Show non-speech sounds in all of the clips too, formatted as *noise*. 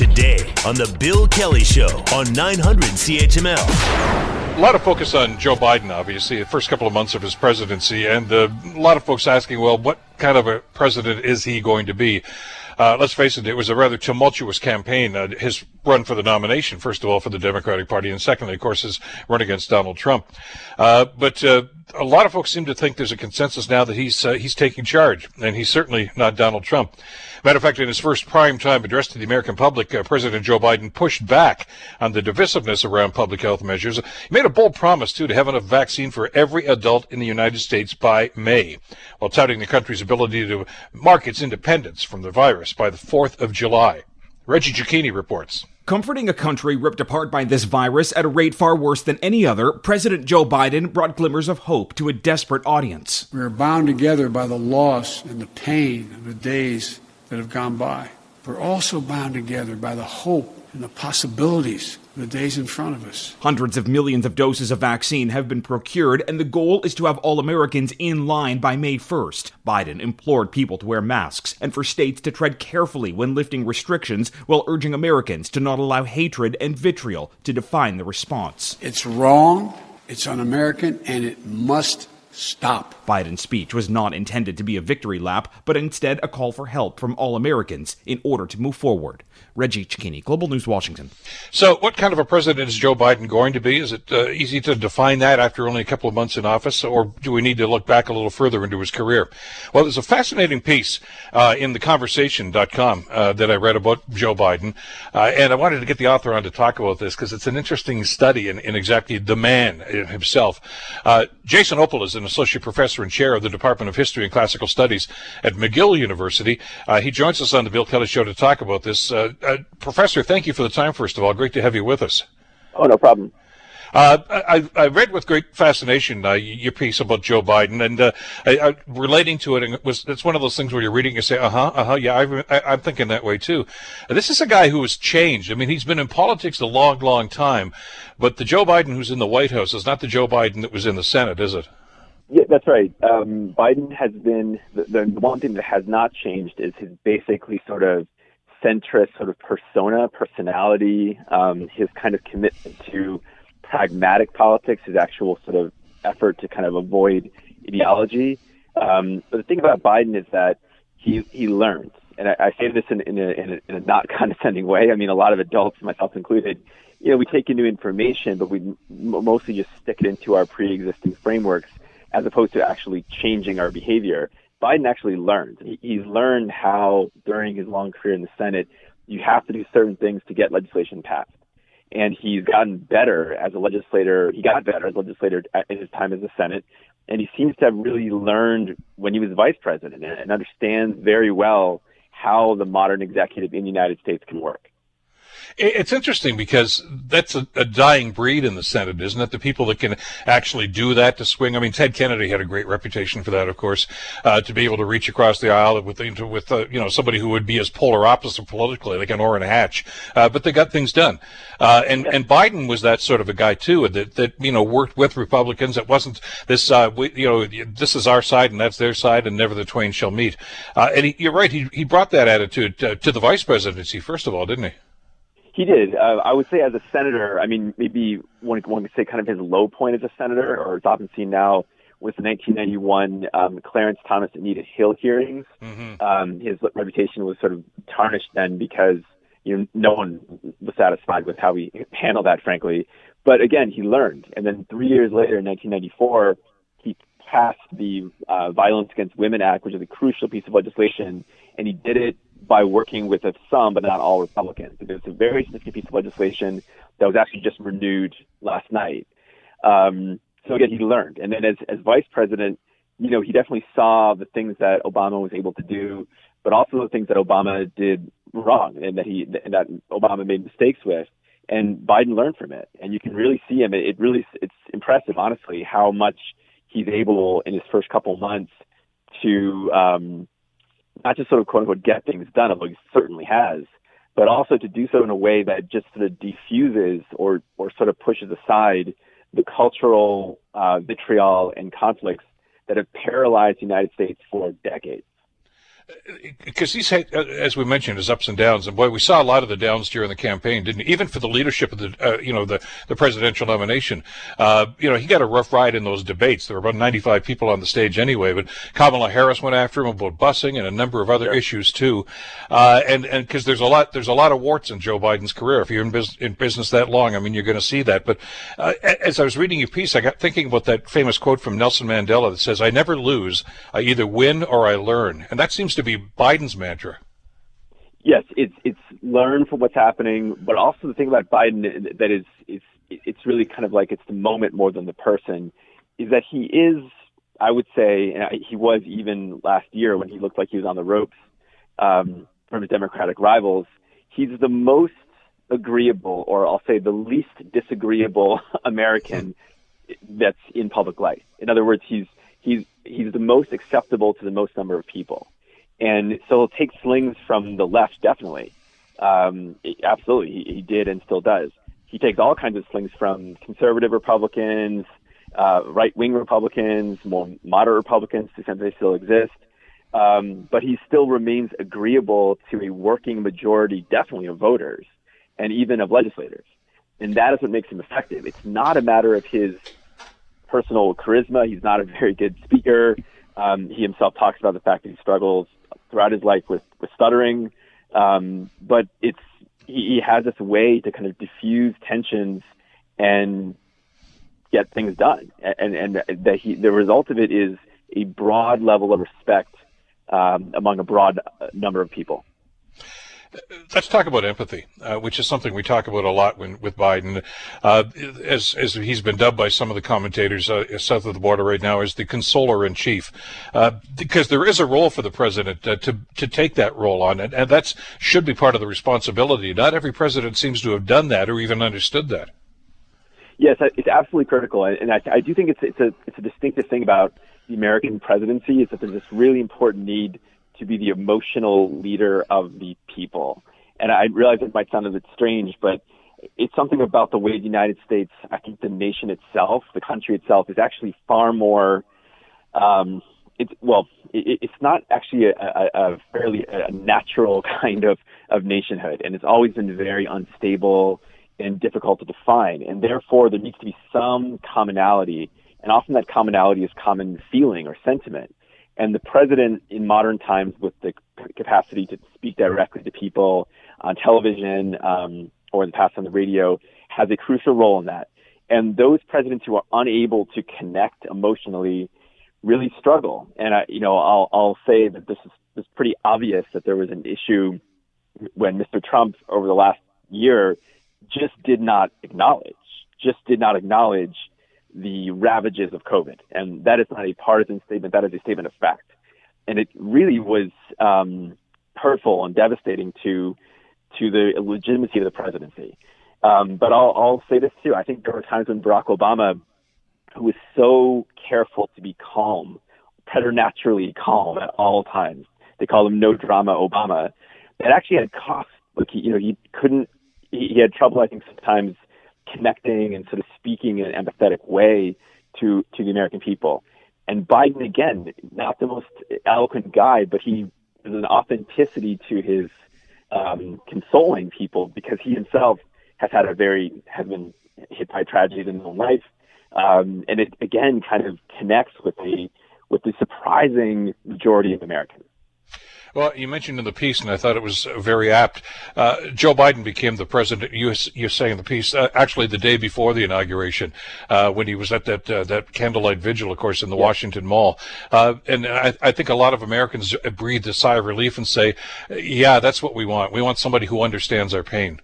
today on The Bill Kelly Show on 900 CHML. A lot of focus on Joe Biden, obviously, the first couple of months of his presidency, and uh, a lot of folks asking, well, what kind of a president is he going to be? Uh, let's face it, it was a rather tumultuous campaign. Uh, his run for the nomination, first of all, for the Democratic Party, and secondly, of course, his run against Donald Trump. Uh, but uh, a lot of folks seem to think there's a consensus now that he's uh, he's taking charge, and he's certainly not Donald Trump. Matter of fact, in his first prime time address to the American public, uh, President Joe Biden pushed back on the divisiveness around public health measures. He made a bold promise, too, to have enough vaccine for every adult in the United States by May, while touting the country's ability to mark its independence from the virus by the 4th of July. Reggie Cecchini reports. Comforting a country ripped apart by this virus at a rate far worse than any other, President Joe Biden brought glimmers of hope to a desperate audience. We are bound together by the loss and the pain of the days that have gone by. We're also bound together by the hope and the possibilities of the days in front of us. Hundreds of millions of doses of vaccine have been procured, and the goal is to have all Americans in line by May 1st. Biden implored people to wear masks and for states to tread carefully when lifting restrictions while urging Americans to not allow hatred and vitriol to define the response. It's wrong, it's un American, and it must stop. Biden's speech was not intended to be a victory lap, but instead a call for help from all Americans in order to move forward. Reggie Cecchini, Global News, Washington. So, what kind of a president is Joe Biden going to be? Is it uh, easy to define that after only a couple of months in office, or do we need to look back a little further into his career? Well, there's a fascinating piece uh, in theconversation.com uh, that I read about Joe Biden, uh, and I wanted to get the author on to talk about this because it's an interesting study in, in exactly the man himself. Uh, Jason Opal is an associate professor and chair of the Department of History and Classical Studies at McGill University. Uh, he joins us on the Bill Kelly Show to talk about this. Uh, uh, professor, thank you for the time, first of all. Great to have you with us. Oh, no problem. Uh, I, I, read with great fascination uh, your piece about Joe Biden, and uh, I, I, relating to it, and it was it's one of those things where you're reading and say, uh huh, uh huh, yeah, I, am thinking that way too. this is a guy who has changed. I mean, he's been in politics a long, long time, but the Joe Biden who's in the White House is not the Joe Biden that was in the Senate, is it? Yeah, that's right. Um, Biden has been the, the one thing that has not changed is his basically sort of centrist sort of persona, personality, um, his kind of commitment to pragmatic politics, his actual sort of effort to kind of avoid ideology. Um, but the thing about Biden is that he he learns, and I, I say this in, in, a, in, a, in a not *laughs* condescending way. I mean, a lot of adults, myself included, you know, we take in new information, but we mostly just stick it into our pre-existing frameworks as opposed to actually changing our behavior. Biden actually learned. He, he's learned how during his long career in the Senate, you have to do certain things to get legislation passed and he's gotten better as a legislator. He got better as a legislator in his time as a Senate, and he seems to have really learned when he was vice president and understands very well how the modern executive in the United States can work. It's interesting because that's a, a, dying breed in the Senate, isn't it? The people that can actually do that to swing. I mean, Ted Kennedy had a great reputation for that, of course, uh, to be able to reach across the aisle with with uh, you know somebody who would be as polar opposite politically, like an Orrin Hatch. Uh, but they got things done, uh, and and Biden was that sort of a guy too, that that you know worked with Republicans. It wasn't this uh, we, you know this is our side and that's their side, and never the twain shall meet. Uh, and he, you're right, he he brought that attitude to, to the vice presidency first of all, didn't he? He did. Uh, I would say as a senator, I mean, maybe one, one could say kind of his low point as a senator, or it's often seen now with the 1991 um, Clarence Thomas Anita Hill hearings. Mm-hmm. Um, his reputation was sort of tarnished then because you know no one was satisfied with how he handled that, frankly. But again, he learned, and then three years later, in 1994, he passed the uh, Violence Against Women Act, which is a crucial piece of legislation, and he did it by working with some, but not all Republicans. It's a very significant piece of legislation that was actually just renewed last night. Um, so again, he learned. And then as, as vice president, you know, he definitely saw the things that Obama was able to do, but also the things that Obama did wrong and that he, and that Obama made mistakes with. And Biden learned from it. And you can really see him. It really, it's impressive, honestly, how much he's able in his first couple months to, um, not just sort of quote unquote get things done, although he certainly has, but also to do so in a way that just sort of diffuses or, or sort of pushes aside the cultural uh, vitriol and conflicts that have paralyzed the United States for decades. Because he's had, uh, as we mentioned, his ups and downs, and boy, we saw a lot of the downs during the campaign, didn't? Even for the leadership of the, uh, you know, the the presidential nomination, uh, you know, he got a rough ride in those debates. There were about 95 people on the stage anyway, but Kamala Harris went after him about busing and a number of other sure. issues too, uh, and and because there's a lot there's a lot of warts in Joe Biden's career. If you're in, bus- in business that long, I mean, you're going to see that. But uh, as I was reading your piece, I got thinking about that famous quote from Nelson Mandela that says, "I never lose. I either win or I learn," and that seems to be Biden's mantra. Yes, it's it's learn from what's happening, but also the thing about Biden that is is it's really kind of like it's the moment more than the person, is that he is, I would say, he was even last year when he looked like he was on the ropes um, from his Democratic rivals. He's the most agreeable, or I'll say the least disagreeable *laughs* American that's in public life. In other words, he's he's he's the most acceptable to the most number of people. And so he'll take slings from the left, definitely. Um, absolutely, he, he did and still does. He takes all kinds of slings from conservative Republicans, uh, right-wing Republicans, more moderate Republicans, to the extent they still exist. Um, but he still remains agreeable to a working majority, definitely of voters, and even of legislators. And that is what makes him effective. It's not a matter of his personal charisma. He's not a very good speaker. Um, he himself talks about the fact that he struggles throughout his life with, with stuttering. Um, but it's, he, he has this way to kind of diffuse tensions and get things done. And, and that he, the result of it is a broad level of respect um, among a broad number of people. Let's talk about empathy, uh, which is something we talk about a lot when, with Biden. Uh, as, as he's been dubbed by some of the commentators uh, south of the border right now as the consoler in chief, uh, because there is a role for the president uh, to to take that role on, and, and that should be part of the responsibility. Not every president seems to have done that or even understood that. Yes, it's absolutely critical, and I, I do think it's it's a it's a distinctive thing about the American presidency is that there's this really important need to be the emotional leader of the people. And I realize it might sound a bit strange, but it's something about the way the United States, I think the nation itself, the country itself, is actually far more. Um, it's well, it, it's not actually a, a, a fairly a natural *laughs* kind of of nationhood, and it's always been very unstable and difficult to define. And therefore, there needs to be some commonality, and often that commonality is common feeling or sentiment. And the president in modern times, with the capacity to speak directly to people on television um, or in the past on the radio, has a crucial role in that. And those presidents who are unable to connect emotionally really struggle. And I, you know, I'll, I'll say that this is, this is pretty obvious that there was an issue when Mr. Trump over the last year just did not acknowledge, just did not acknowledge the ravages of COVID. And that is not a partisan statement, that is a statement of fact. And it really was um, hurtful and devastating to to the legitimacy of the presidency. Um, but I'll, I'll say this too. I think there were times when Barack Obama, who was so careful to be calm, preternaturally calm at all times, they call him no drama Obama, that actually had cost. Like, he, you know, he couldn't, he, he had trouble, I think, sometimes connecting and sort of speaking in an empathetic way to to the American people. And Biden, again, not the most eloquent guy, but he there's an authenticity to his um, consoling people because he himself has had a very has been hit by tragedy in his own life, um, and it again kind of connects with the with the surprising majority of Americans. Well, you mentioned in the piece, and I thought it was very apt. Uh, Joe Biden became the president. You you say in the piece, uh, actually the day before the inauguration, uh, when he was at that uh, that candlelight vigil, of course, in the Washington Mall. Uh, and I, I, think a lot of Americans breathed a sigh of relief and say, "Yeah, that's what we want. We want somebody who understands our pain."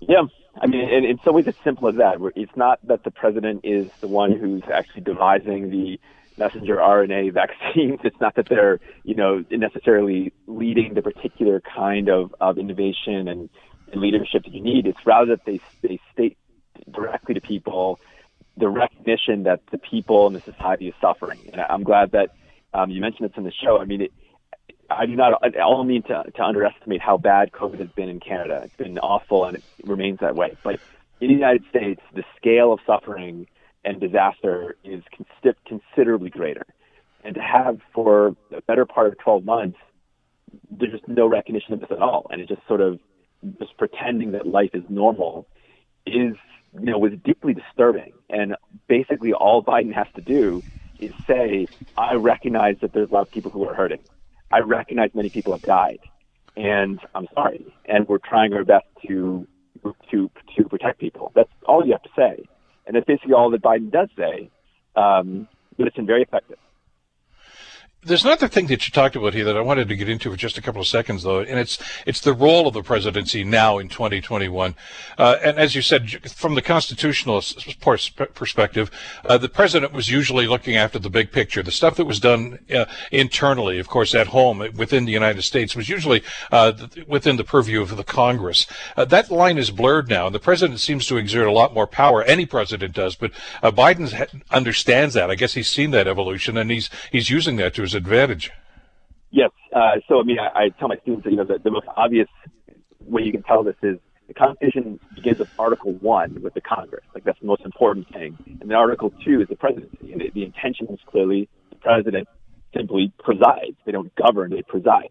Yeah. I mean, in, in some ways, it's simple as that. It's not that the president is the one who's actually devising the messenger RNA *laughs* vaccines. It's not that they're, you know, necessarily leading the particular kind of, of innovation and, and leadership that you need. It's rather that they, they state directly to people the recognition that the people in the society is suffering. And I'm glad that um, you mentioned this in the show. I mean, it, I do not I don't mean to, to underestimate how bad COVID has been in Canada. It's been awful and it remains that way. But in the United States, the scale of suffering and disaster is considerably greater. And to have for a better part of 12 months there's just no recognition of this at all, and it's just sort of just pretending that life is normal is you know was deeply disturbing. And basically, all Biden has to do is say, "I recognize that there's a lot of people who are hurting. I recognize many people have died, and I'm sorry. And we're trying our best to to to protect people. That's all you have to say, and that's basically all that Biden does say. Um, but it's been very effective. There's another thing that you talked about here that I wanted to get into for just a couple of seconds, though, and it's it's the role of the presidency now in 2021. Uh, and as you said, from the constitutional perspective, uh, the president was usually looking after the big picture. The stuff that was done uh, internally, of course, at home within the United States, was usually uh, within the purview of the Congress. Uh, that line is blurred now, and the president seems to exert a lot more power. Any president does, but uh, Biden understands that. I guess he's seen that evolution, and he's he's using that to his advantage. Yes. Uh, so, I mean, I, I, tell my students that, you know, the, the most obvious way you can tell this is the Constitution begins with Article 1 with the Congress. Like, that's the most important thing. And then Article 2 is the presidency. And the, the intention is clearly the president simply presides. They don't govern, they preside.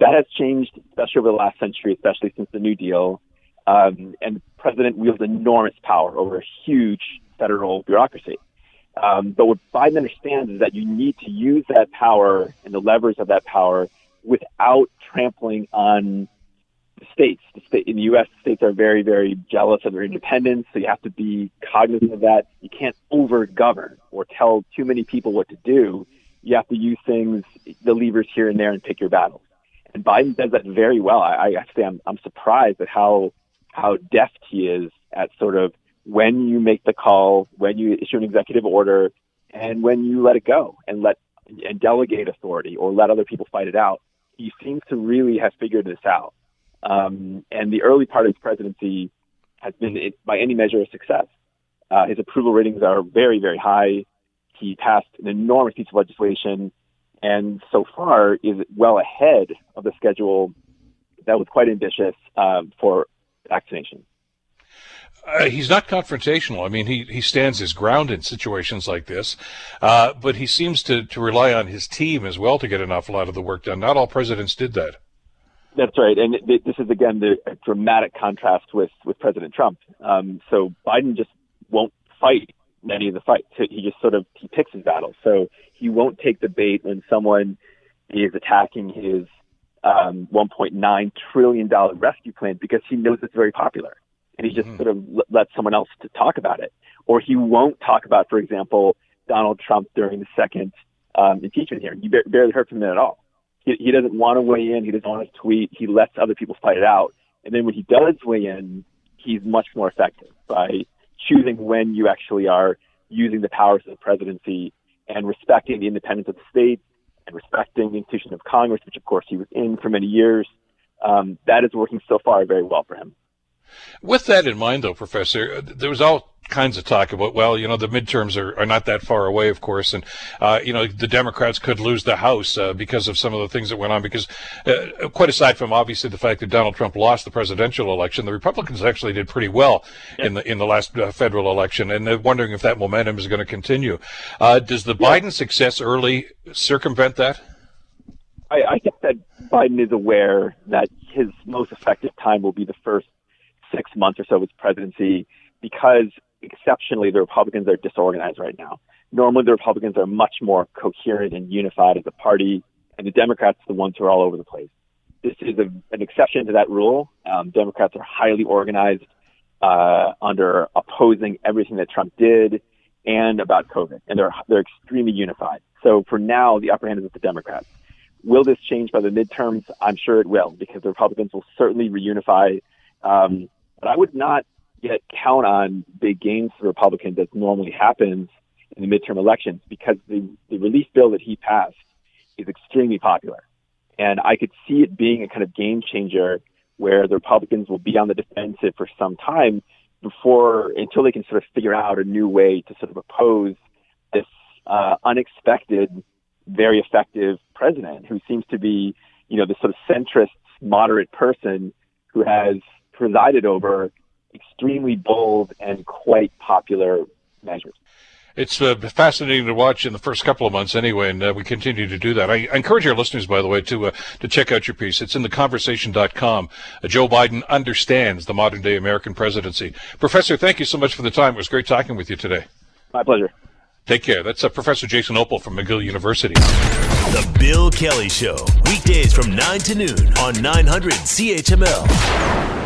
That has changed, especially over the last century, especially since the New Deal. Um, and the president wields enormous power over a huge federal bureaucracy. Um, but what Biden understands is that you need to use that power and the levers of that power without trampling on the states. The state in the U.S., states are very, very jealous of their independence, so you have to be cognizant of that. You can't over govern or tell too many people what to do. You have to use things, the levers here and there, and pick your battles. And Biden does that very well. I, I actually, I'm, I'm surprised at how how deft he is at sort of when you make the call, when you issue an executive order, and when you let it go and let and delegate authority or let other people fight it out. He seems to really have figured this out. Um, and the early part of his presidency has been, by any measure, a success. Uh, his approval ratings are very, very high. He passed an enormous piece of legislation, and so far is well ahead of the schedule that was quite ambitious um, for vaccination. Uh, he's not confrontational. I mean, he, he stands his ground in situations like this, uh, but he seems to, to rely on his team as well to get an awful lot of the work done. Not all presidents did that. That's right, and this is again the dramatic contrast with with President Trump. Um, so Biden just won't fight many of the fights. He just sort of he picks his battles. So he won't take the bait when someone is attacking his um, 1.9 trillion dollar rescue plan because he knows it's very popular and he just mm-hmm. sort of l- lets someone else to talk about it. Or he won't talk about, for example, Donald Trump during the second um, impeachment hearing. You ba- barely heard from him at all. He, he doesn't want to weigh in. He doesn't want to tweet. He lets other people fight it out. And then when he does weigh in, he's much more effective by choosing when you actually are using the powers of the presidency and respecting the independence of the state and respecting the institution of Congress, which of course he was in for many years. Um, that is working so far very well for him. With that in mind, though, Professor, there was all kinds of talk about, well, you know, the midterms are, are not that far away, of course, and, uh, you know, the Democrats could lose the House uh, because of some of the things that went on. Because, uh, quite aside from obviously the fact that Donald Trump lost the presidential election, the Republicans actually did pretty well in the in the last uh, federal election, and they're wondering if that momentum is going to continue. Uh, does the Biden success early circumvent that? I, I think that Biden is aware that his most effective time will be the first six months or so of his presidency because exceptionally the Republicans are disorganized right now. Normally the Republicans are much more coherent and unified as a party, and the Democrats are the ones who are all over the place. This is a, an exception to that rule. Um, Democrats are highly organized uh, under opposing everything that Trump did and about COVID, and they're they're extremely unified. So for now, the upper hand is with the Democrats. Will this change by the midterms? I'm sure it will, because the Republicans will certainly reunify um, but I would not yet count on big gains for Republicans as normally happens in the midterm elections because the, the relief bill that he passed is extremely popular. And I could see it being a kind of game changer where the Republicans will be on the defensive for some time before, until they can sort of figure out a new way to sort of oppose this uh, unexpected, very effective president who seems to be, you know, this sort of centrist, moderate person who has presided over extremely bold and quite popular measures. It's uh, fascinating to watch in the first couple of months, anyway, and uh, we continue to do that. I, I, encourage our listeners, by the way, to uh, to check out your piece. It's in theconversation.com. Uh, Joe Biden understands the modern day American presidency. Professor, thank you so much for the time. It was great talking with you today. My pleasure. Take care. That's uh, Professor Jason Opal from McGill University. The Bill Kelly Show, weekdays from 9 to noon on 900 CHML.